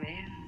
Come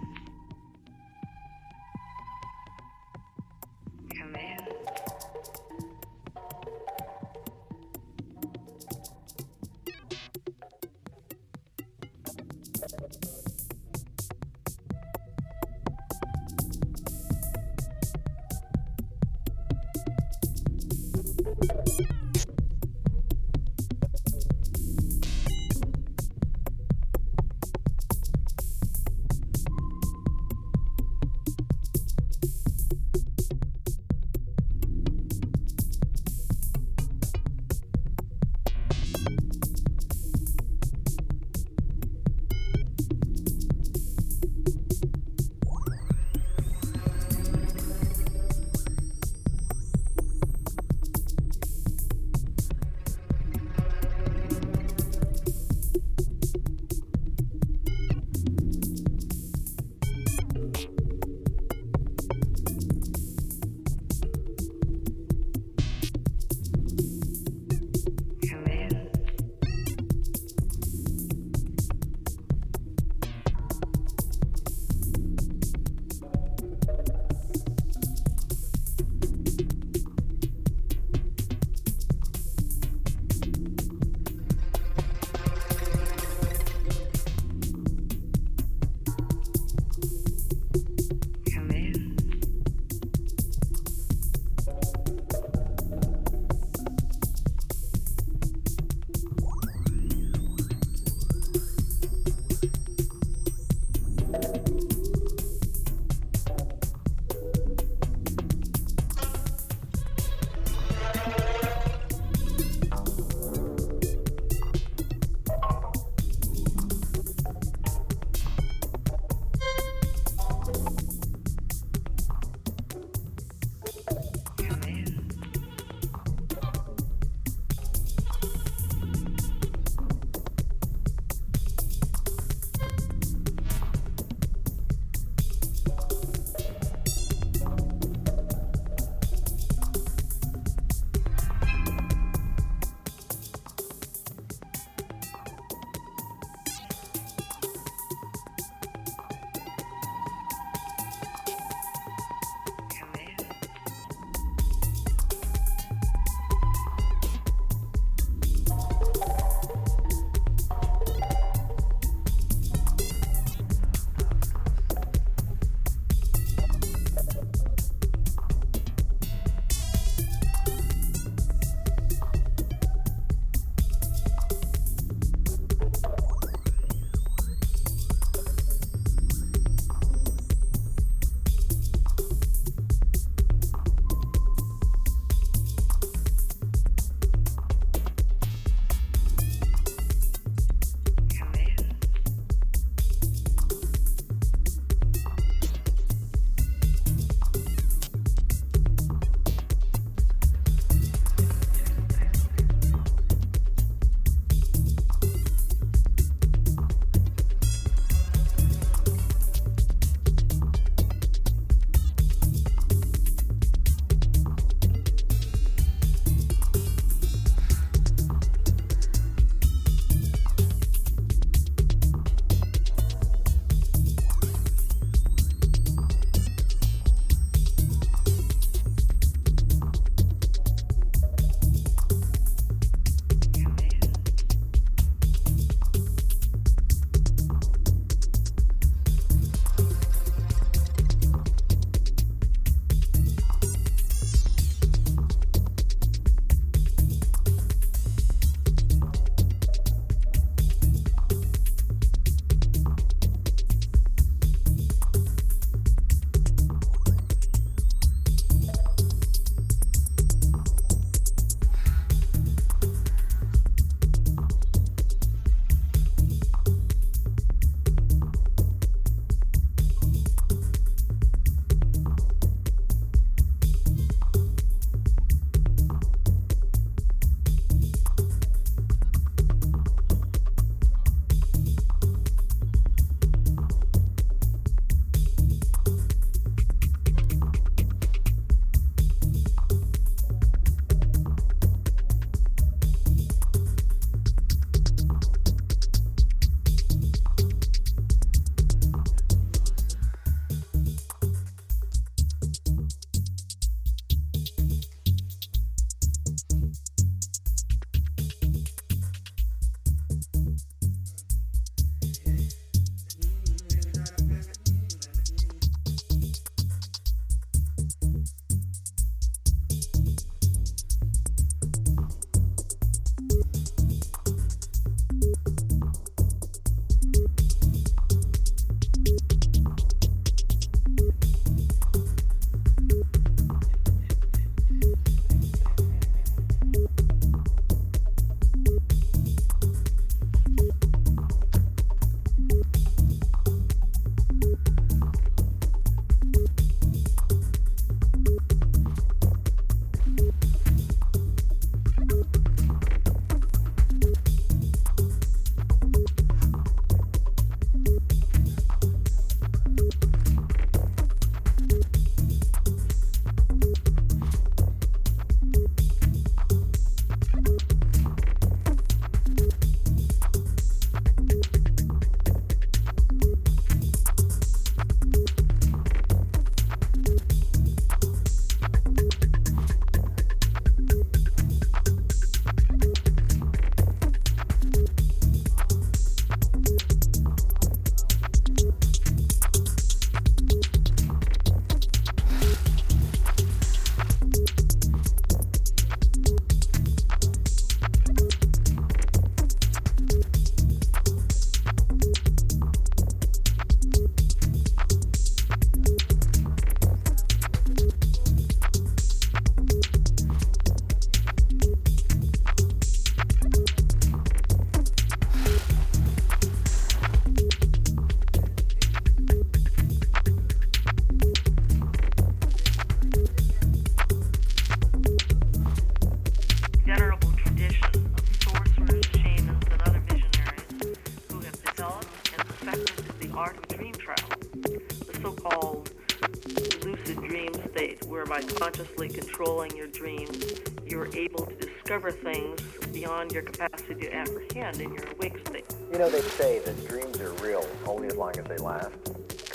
controlling your dreams, you're able to discover things beyond your capacity to apprehend in your awake state. You know, they say that dreams are real only as long as they last.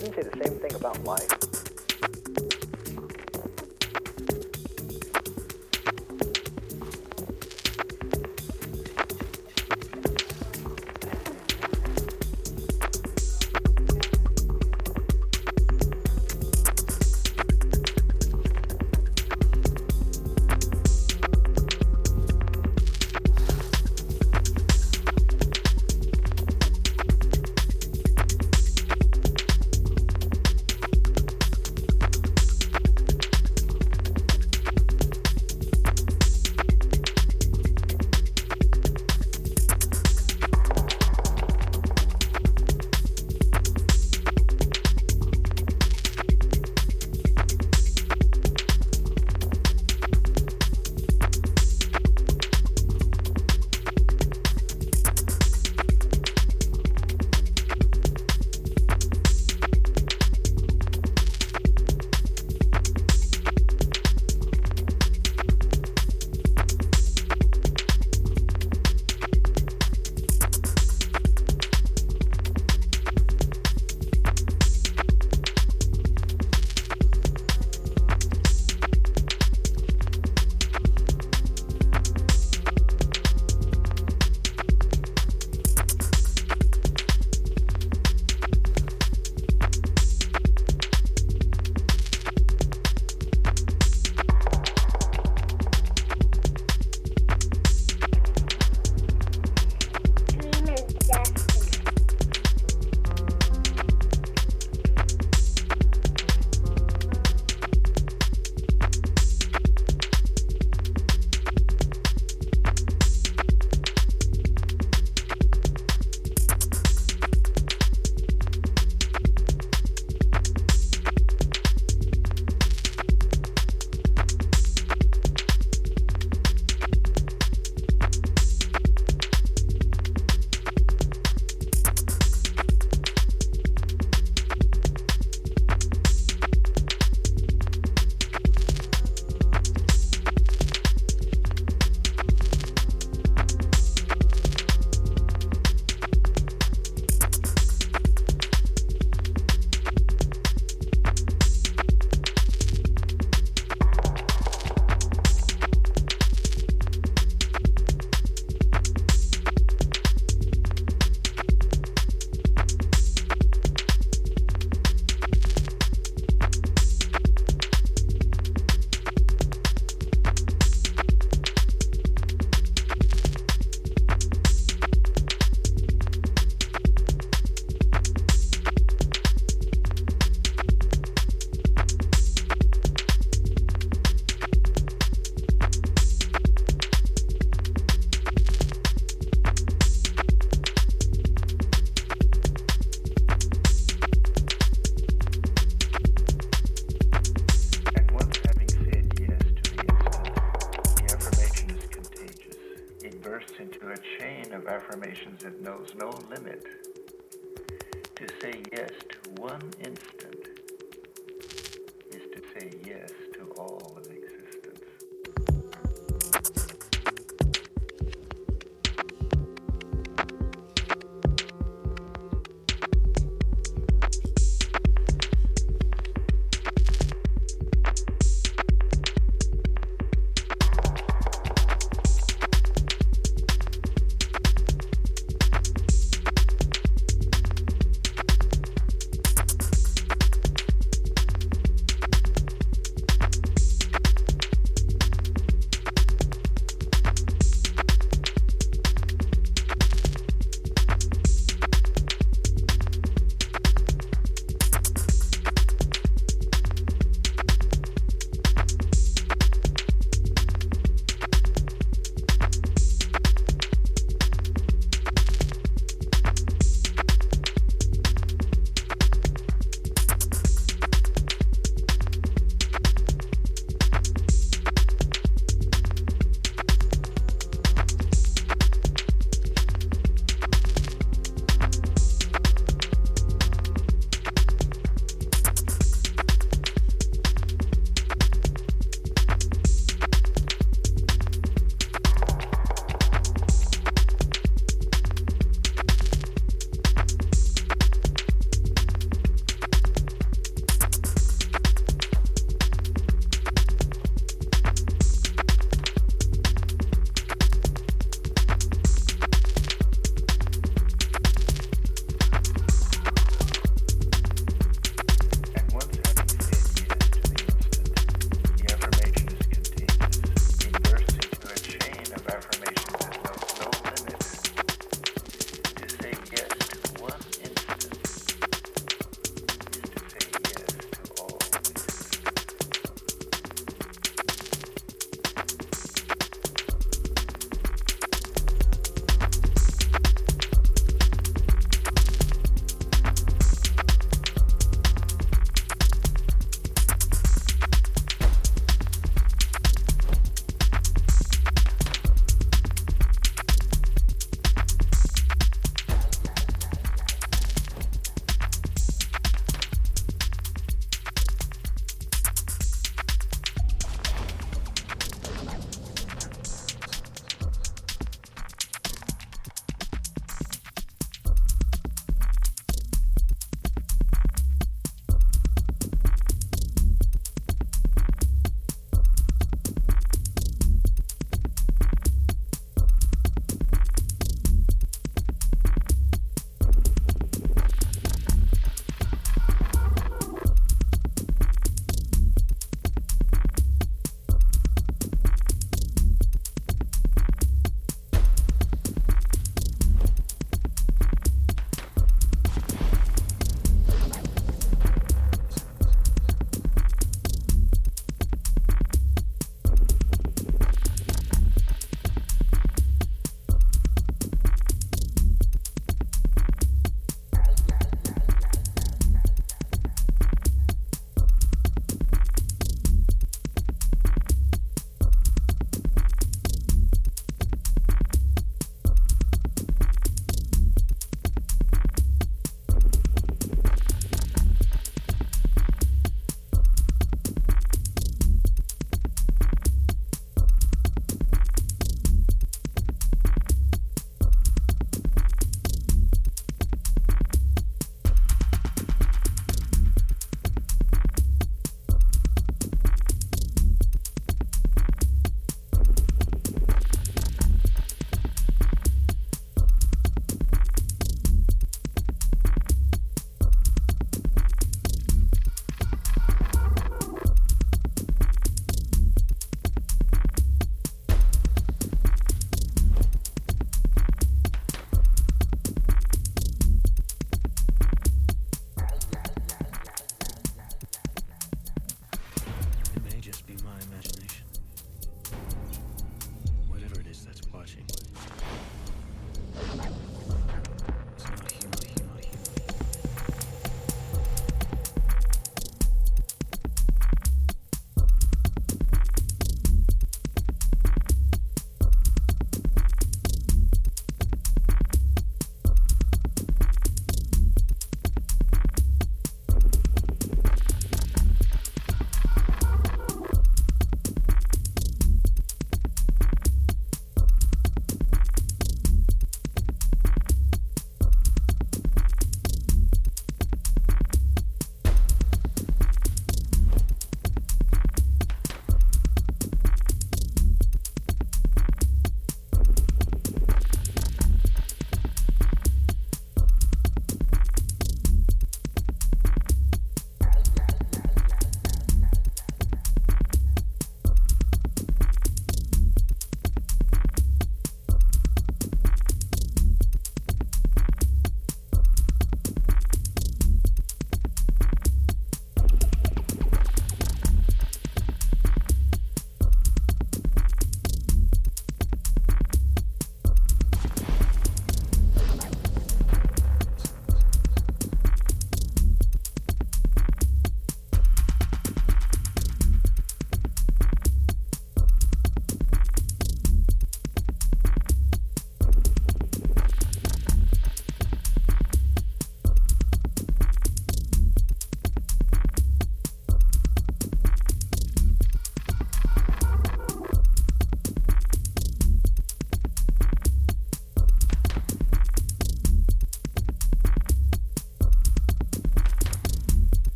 You say the same thing about life?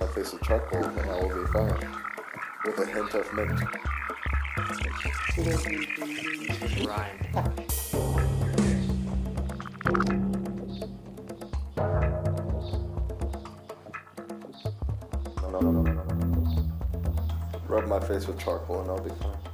My face with charcoal and I will be fine. With a hint of mint. No, no, no. Rub my face with charcoal and I'll be fine.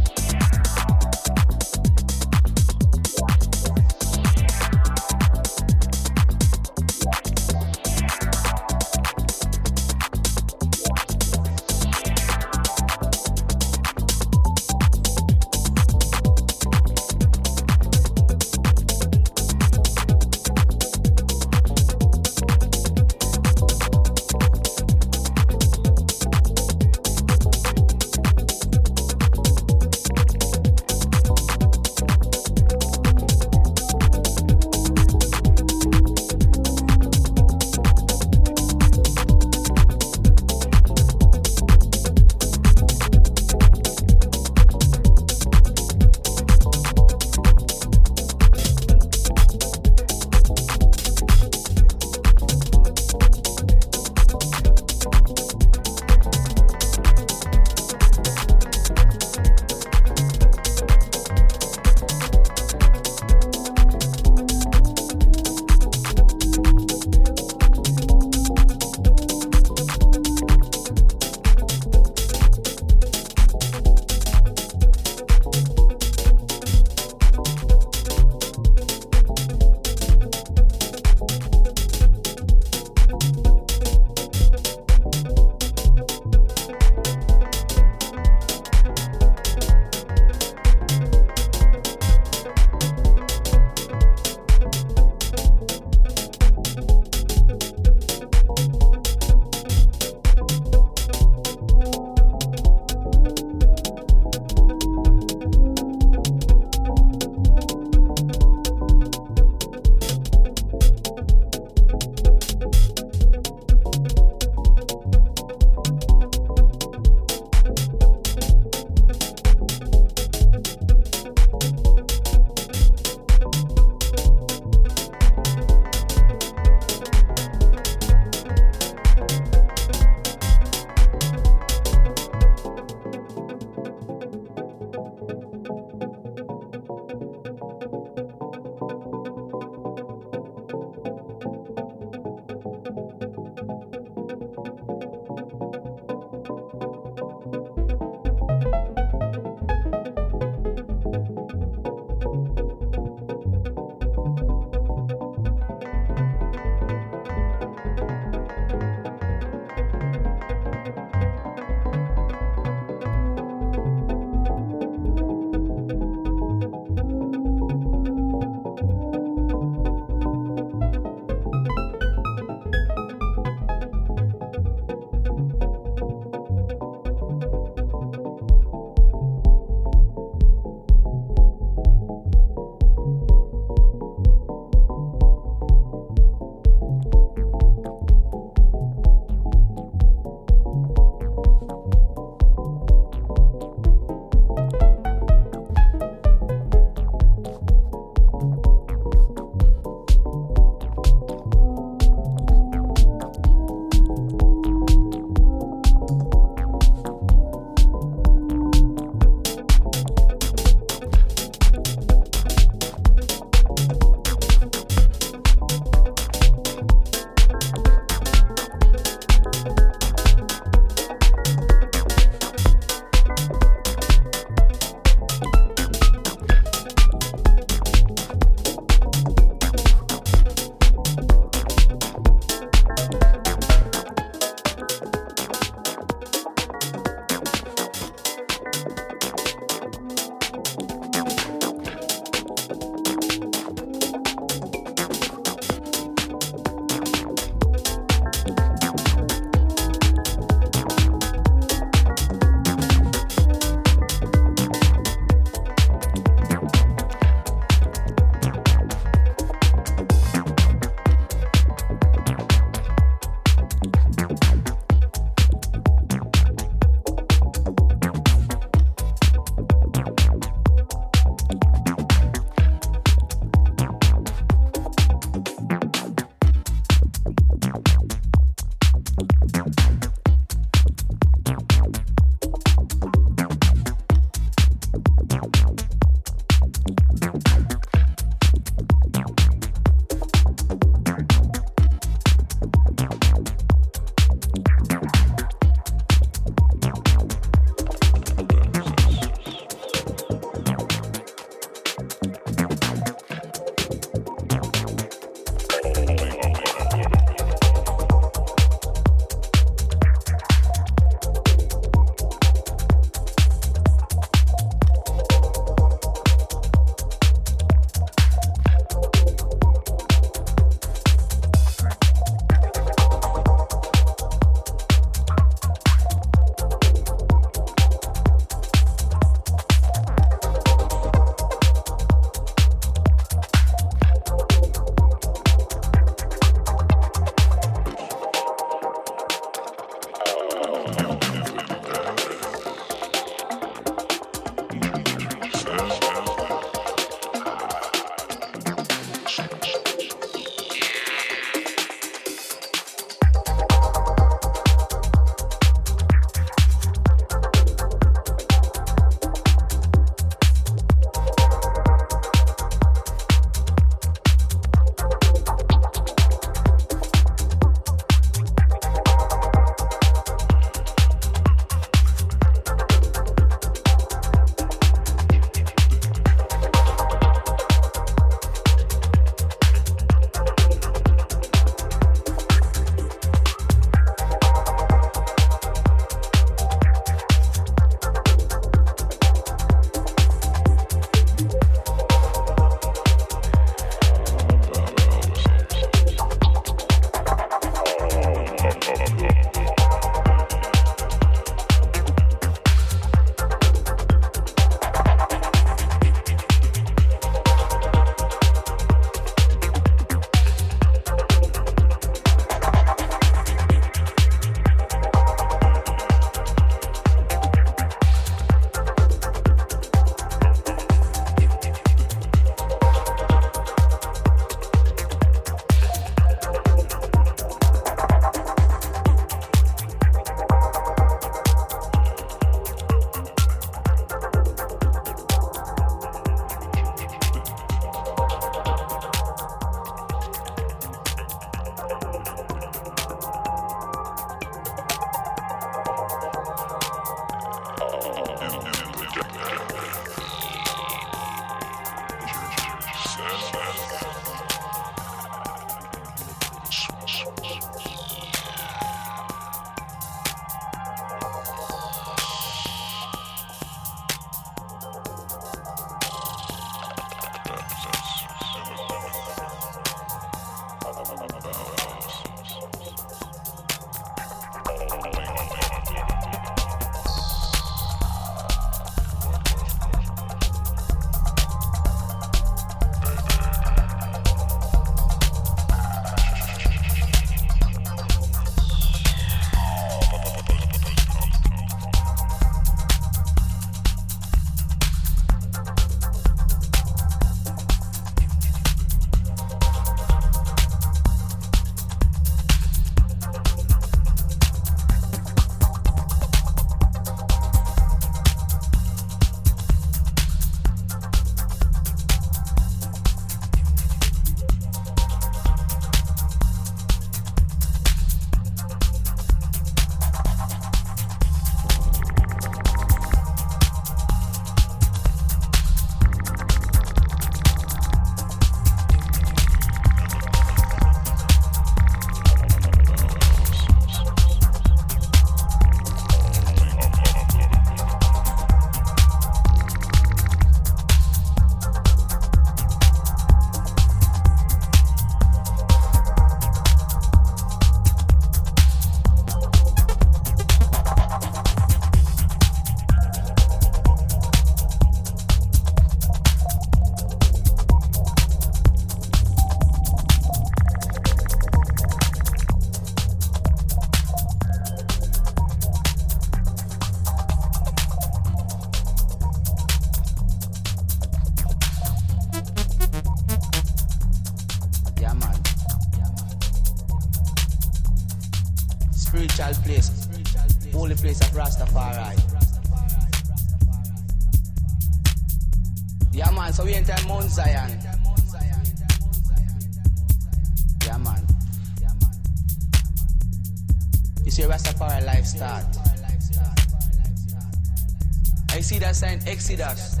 Exodus.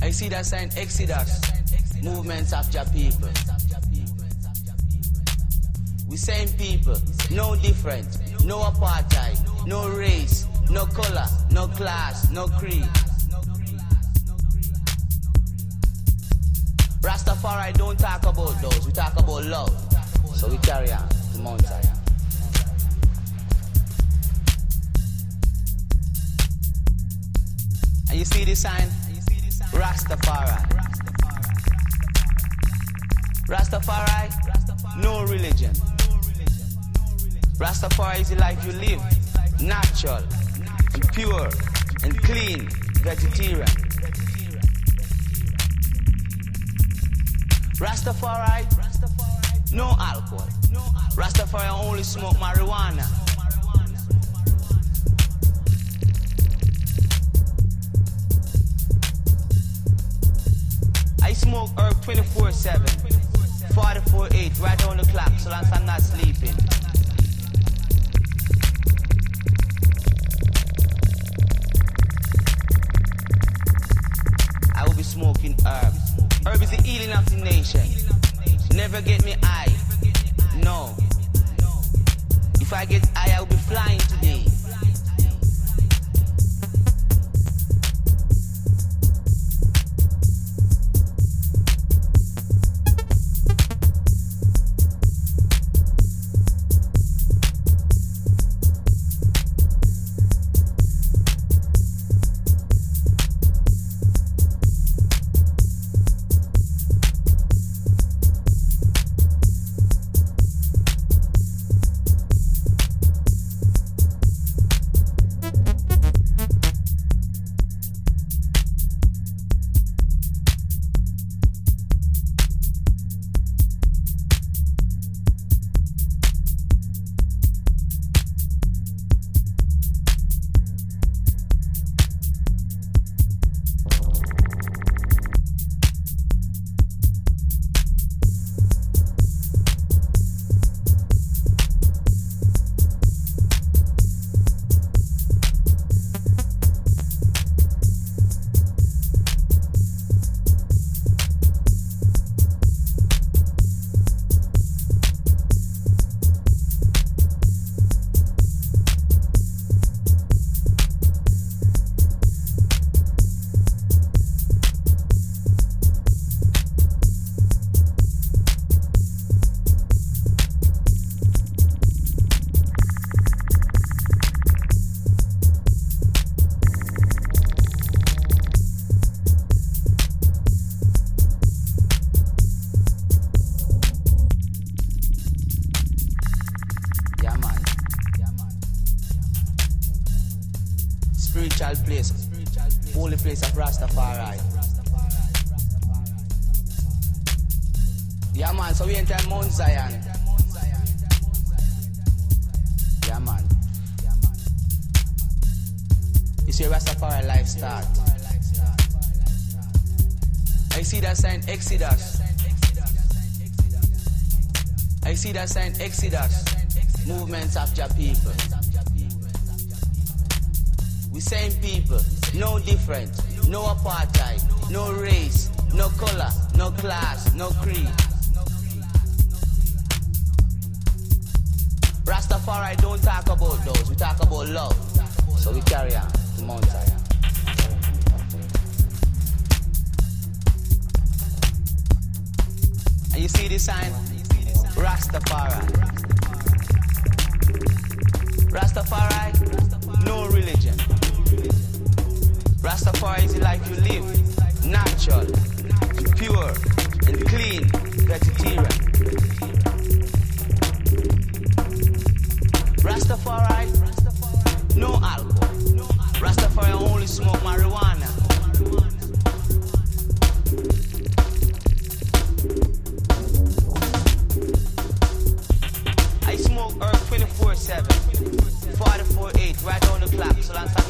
I see that sign Exodus. Movements of your people. We same people, no different, no apartheid, no race, no color, no class, no creed. Rastafari don't talk about those, we talk about love. So we carry on to Mount Zion. You see the sign? Rastafari. Rastafari, no religion. Rastafari is the life you live, natural, and pure, and clean, vegetarian. Rastafari, no alcohol. Rastafari only smoke marijuana. Smoke herb 24 7, 44 8, right on the clock, so long as I'm not sleeping. I will be smoking herb. Herb is the healing of the nation. Never get me high. No. If I get high, I will be flying today. Rastafari is the life you live, natural, pure, and clean vegetarian. Rastafari, no alcohol. Rastafari only smoke marijuana. I smoke herb 24-7, 4-4-8, right on the clock, so long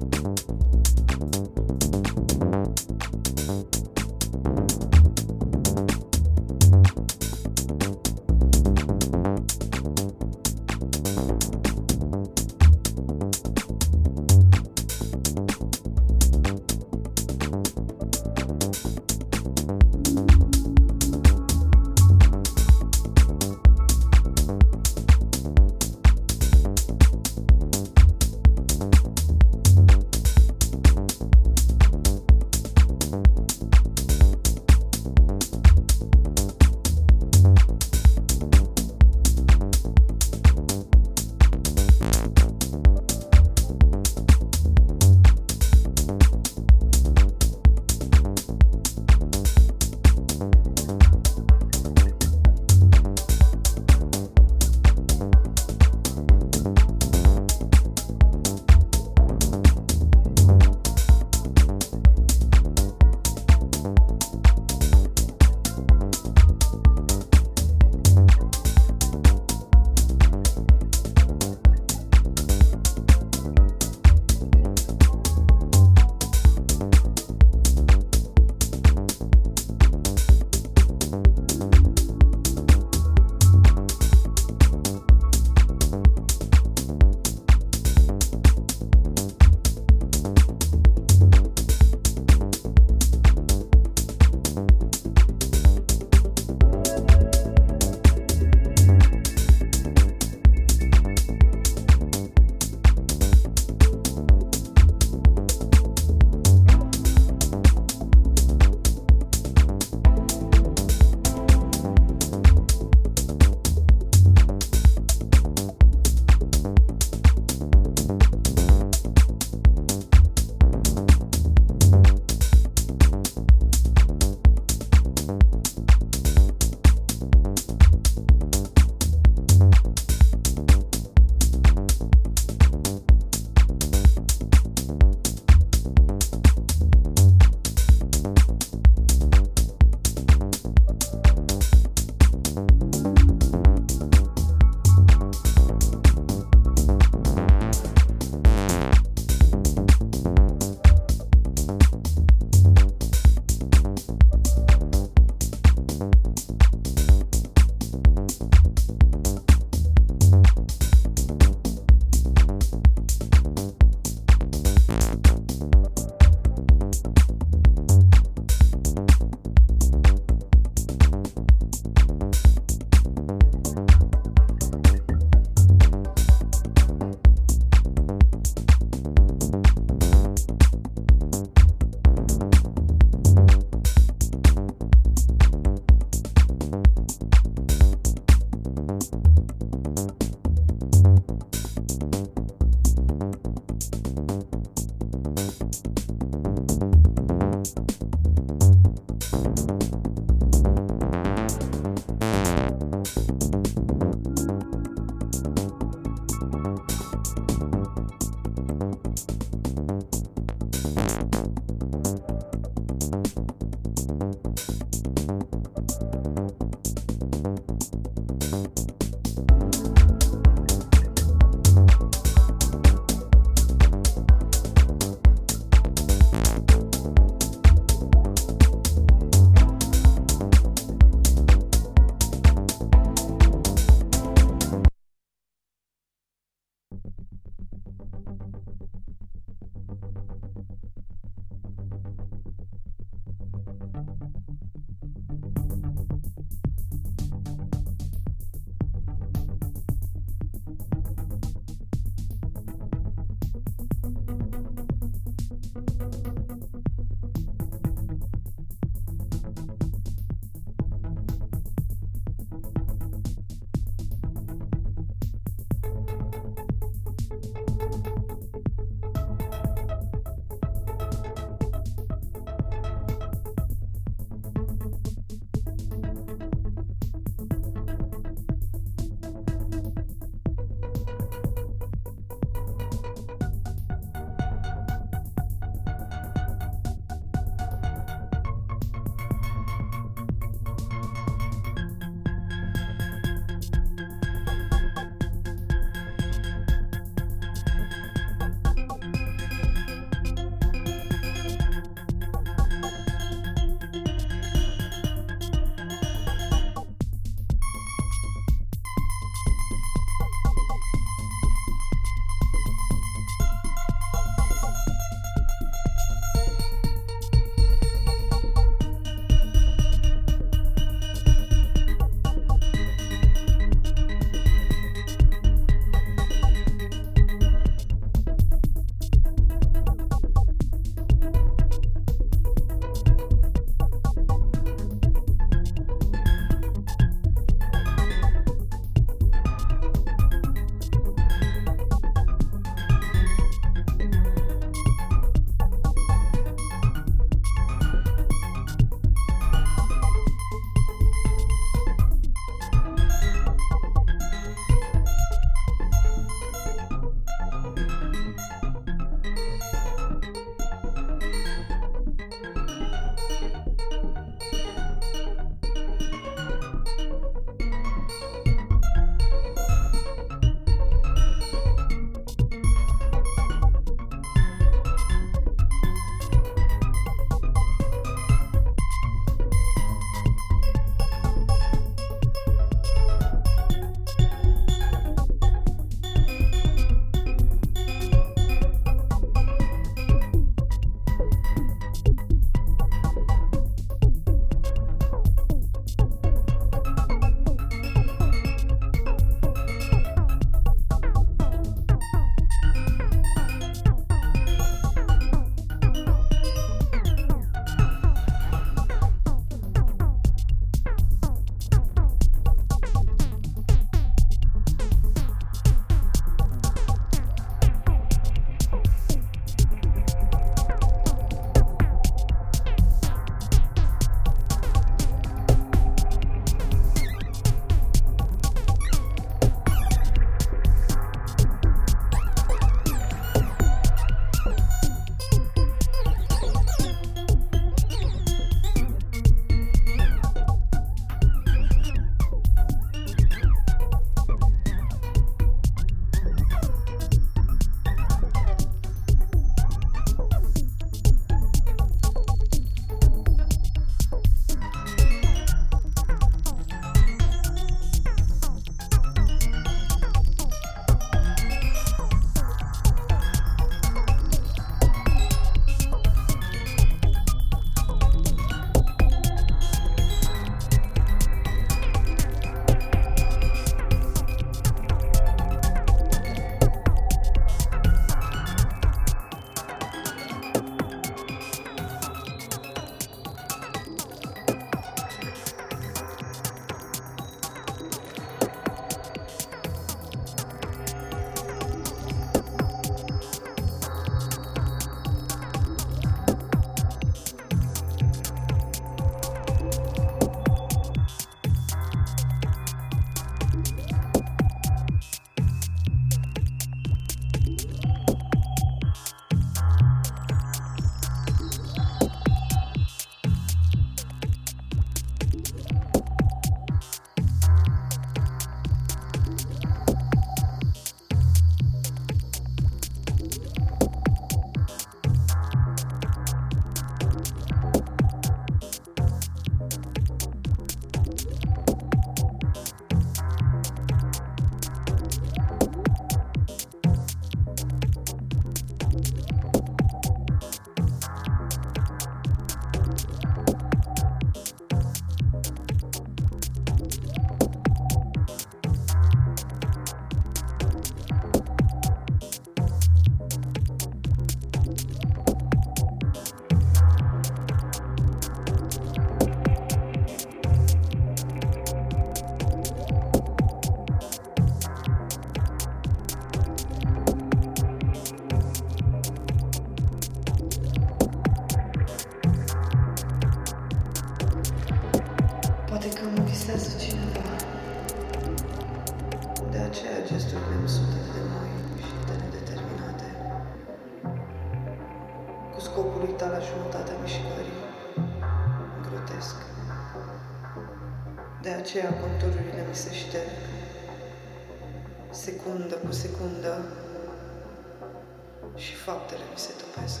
și faptele mi se topesc.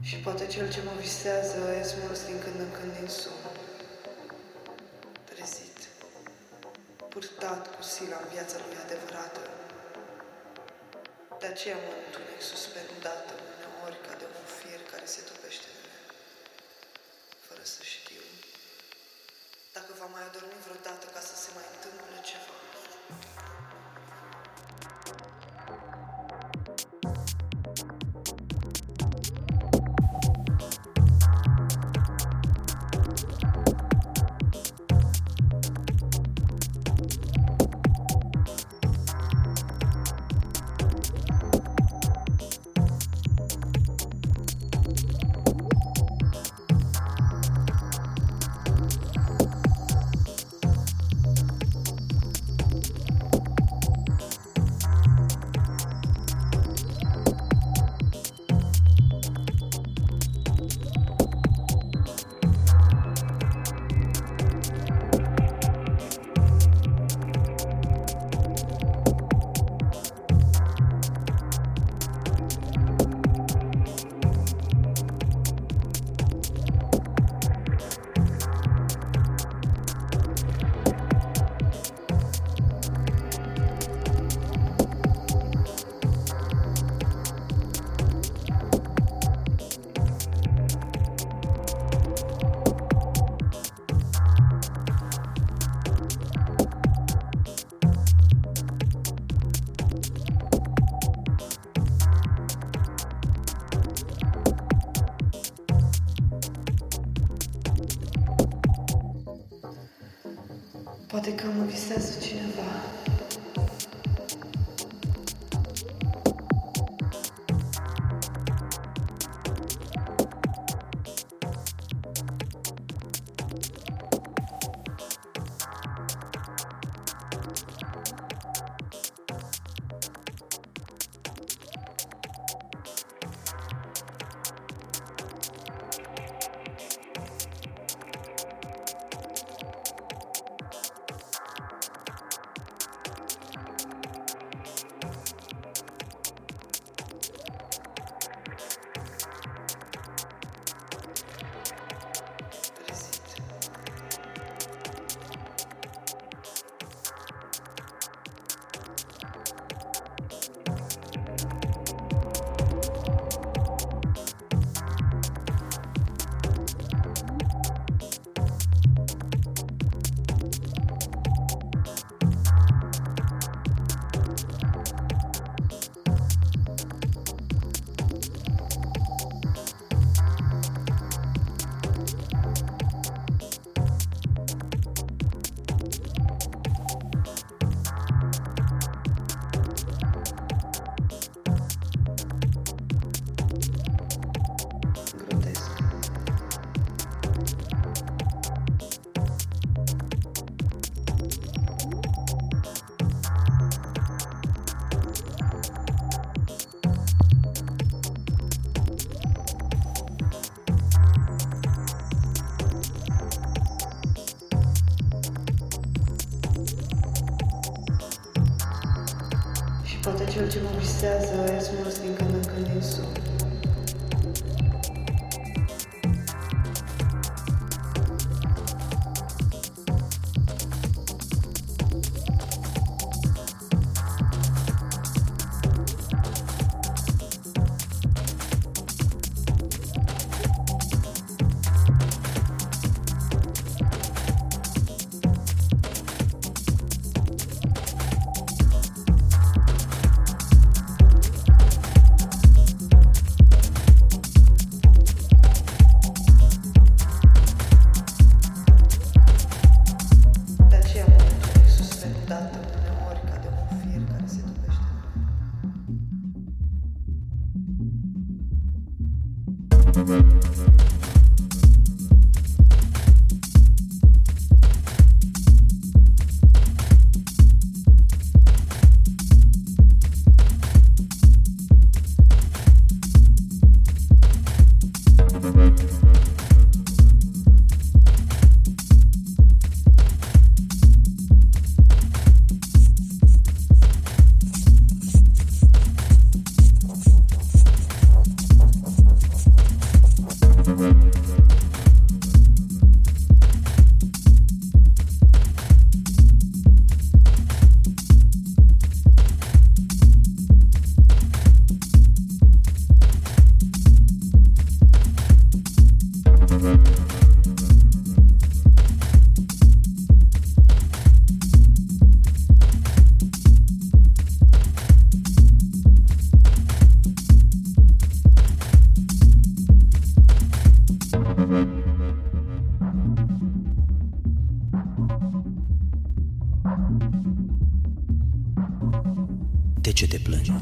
Și poate cel ce mă visează e smuls din când în când din somn. Trezit, purtat cu sila în viața lui adevărată. De aceea mă întunec suspendată uneori ca de un fir care se topește de mine, fără să știu dacă va mai adormi vreodată ca să se mai întâmple ceva. Te plângi?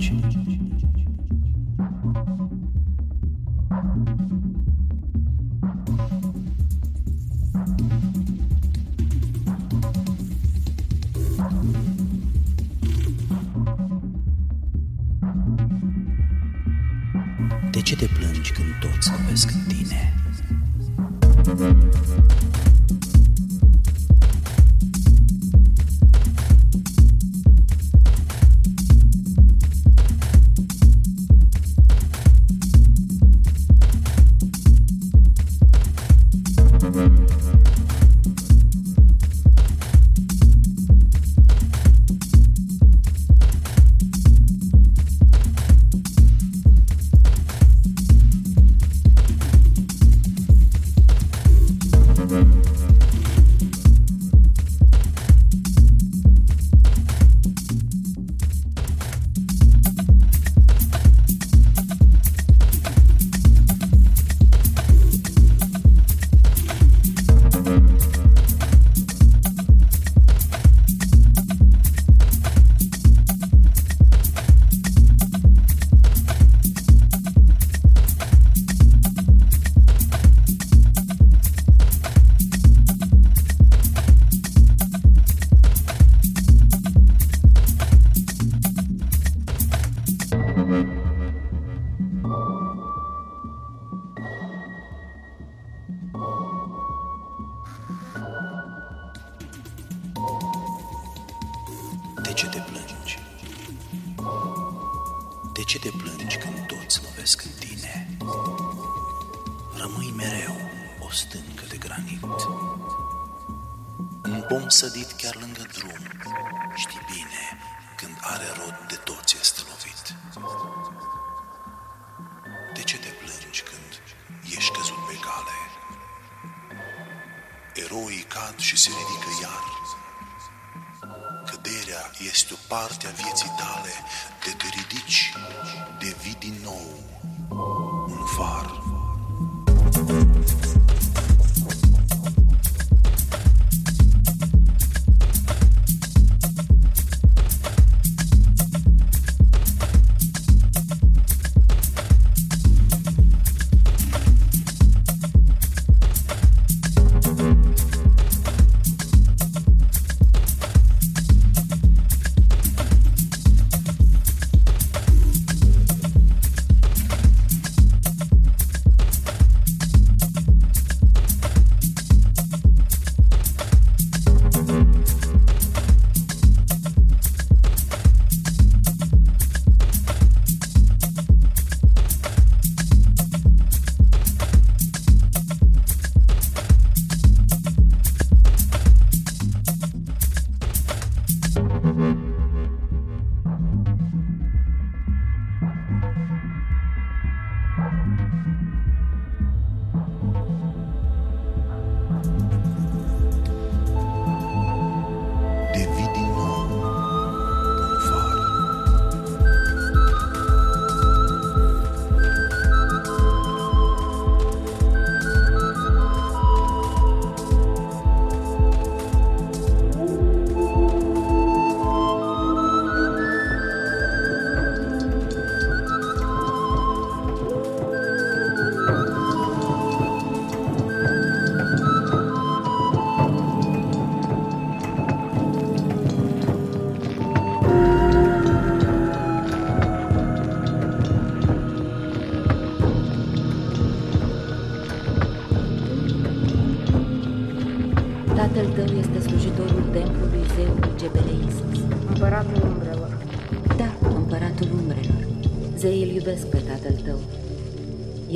Iubesc pe tatăl tău.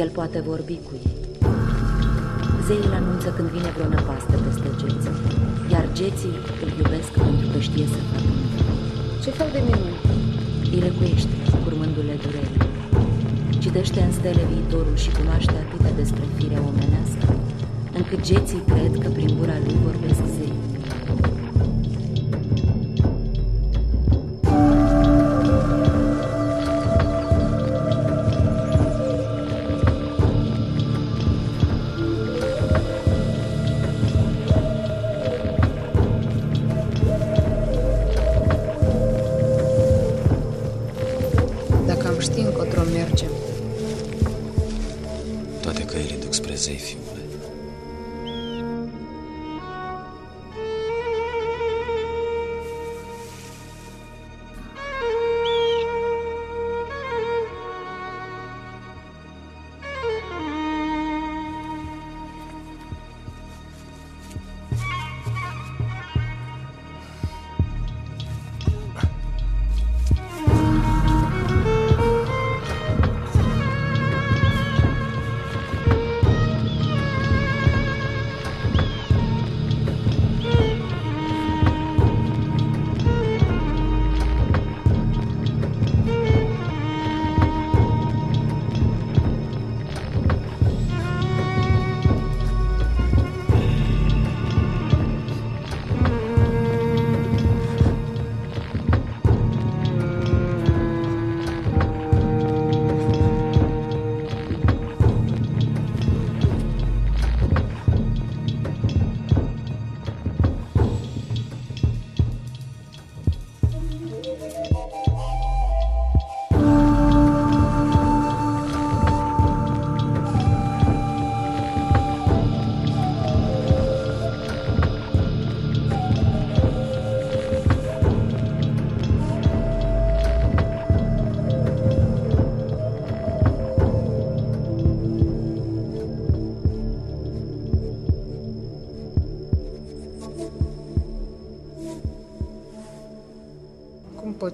El poate vorbi cu ei. Zeii îl anunță când vine vreo năpastă peste geți, iar geții îl iubesc pentru că știe să facă minuni. Ce fel de minuni? Îi lecuiește, curmându-le durerile. Citește în stele viitorul și cunoaște atâtea despre firea omenească, încât geții cred că prin gura lui vorbesc zei.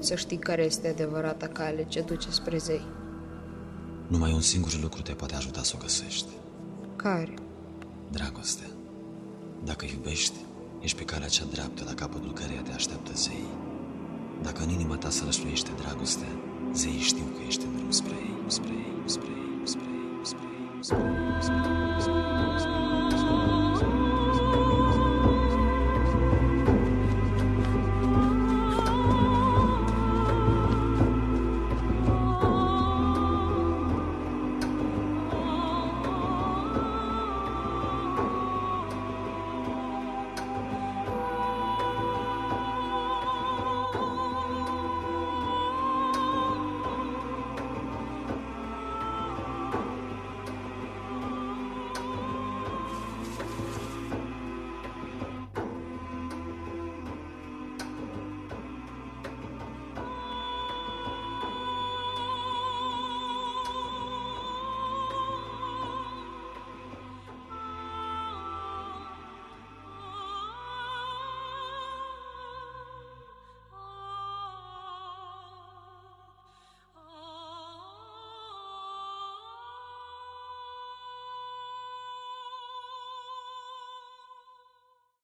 să știi care este adevărata cale ce duce spre zei. Numai un singur lucru te poate ajuta să o găsești. Care? dragoste. Dacă iubești, ești pe calea cea dreaptă la capătul căreia te așteaptă zei. Dacă în inima ta sălășluiește dragoste, zeii știu că ești în drum spre ei, spre ei, spre ei, spre ei, spre ei, spre ei, spre ei, spre ei.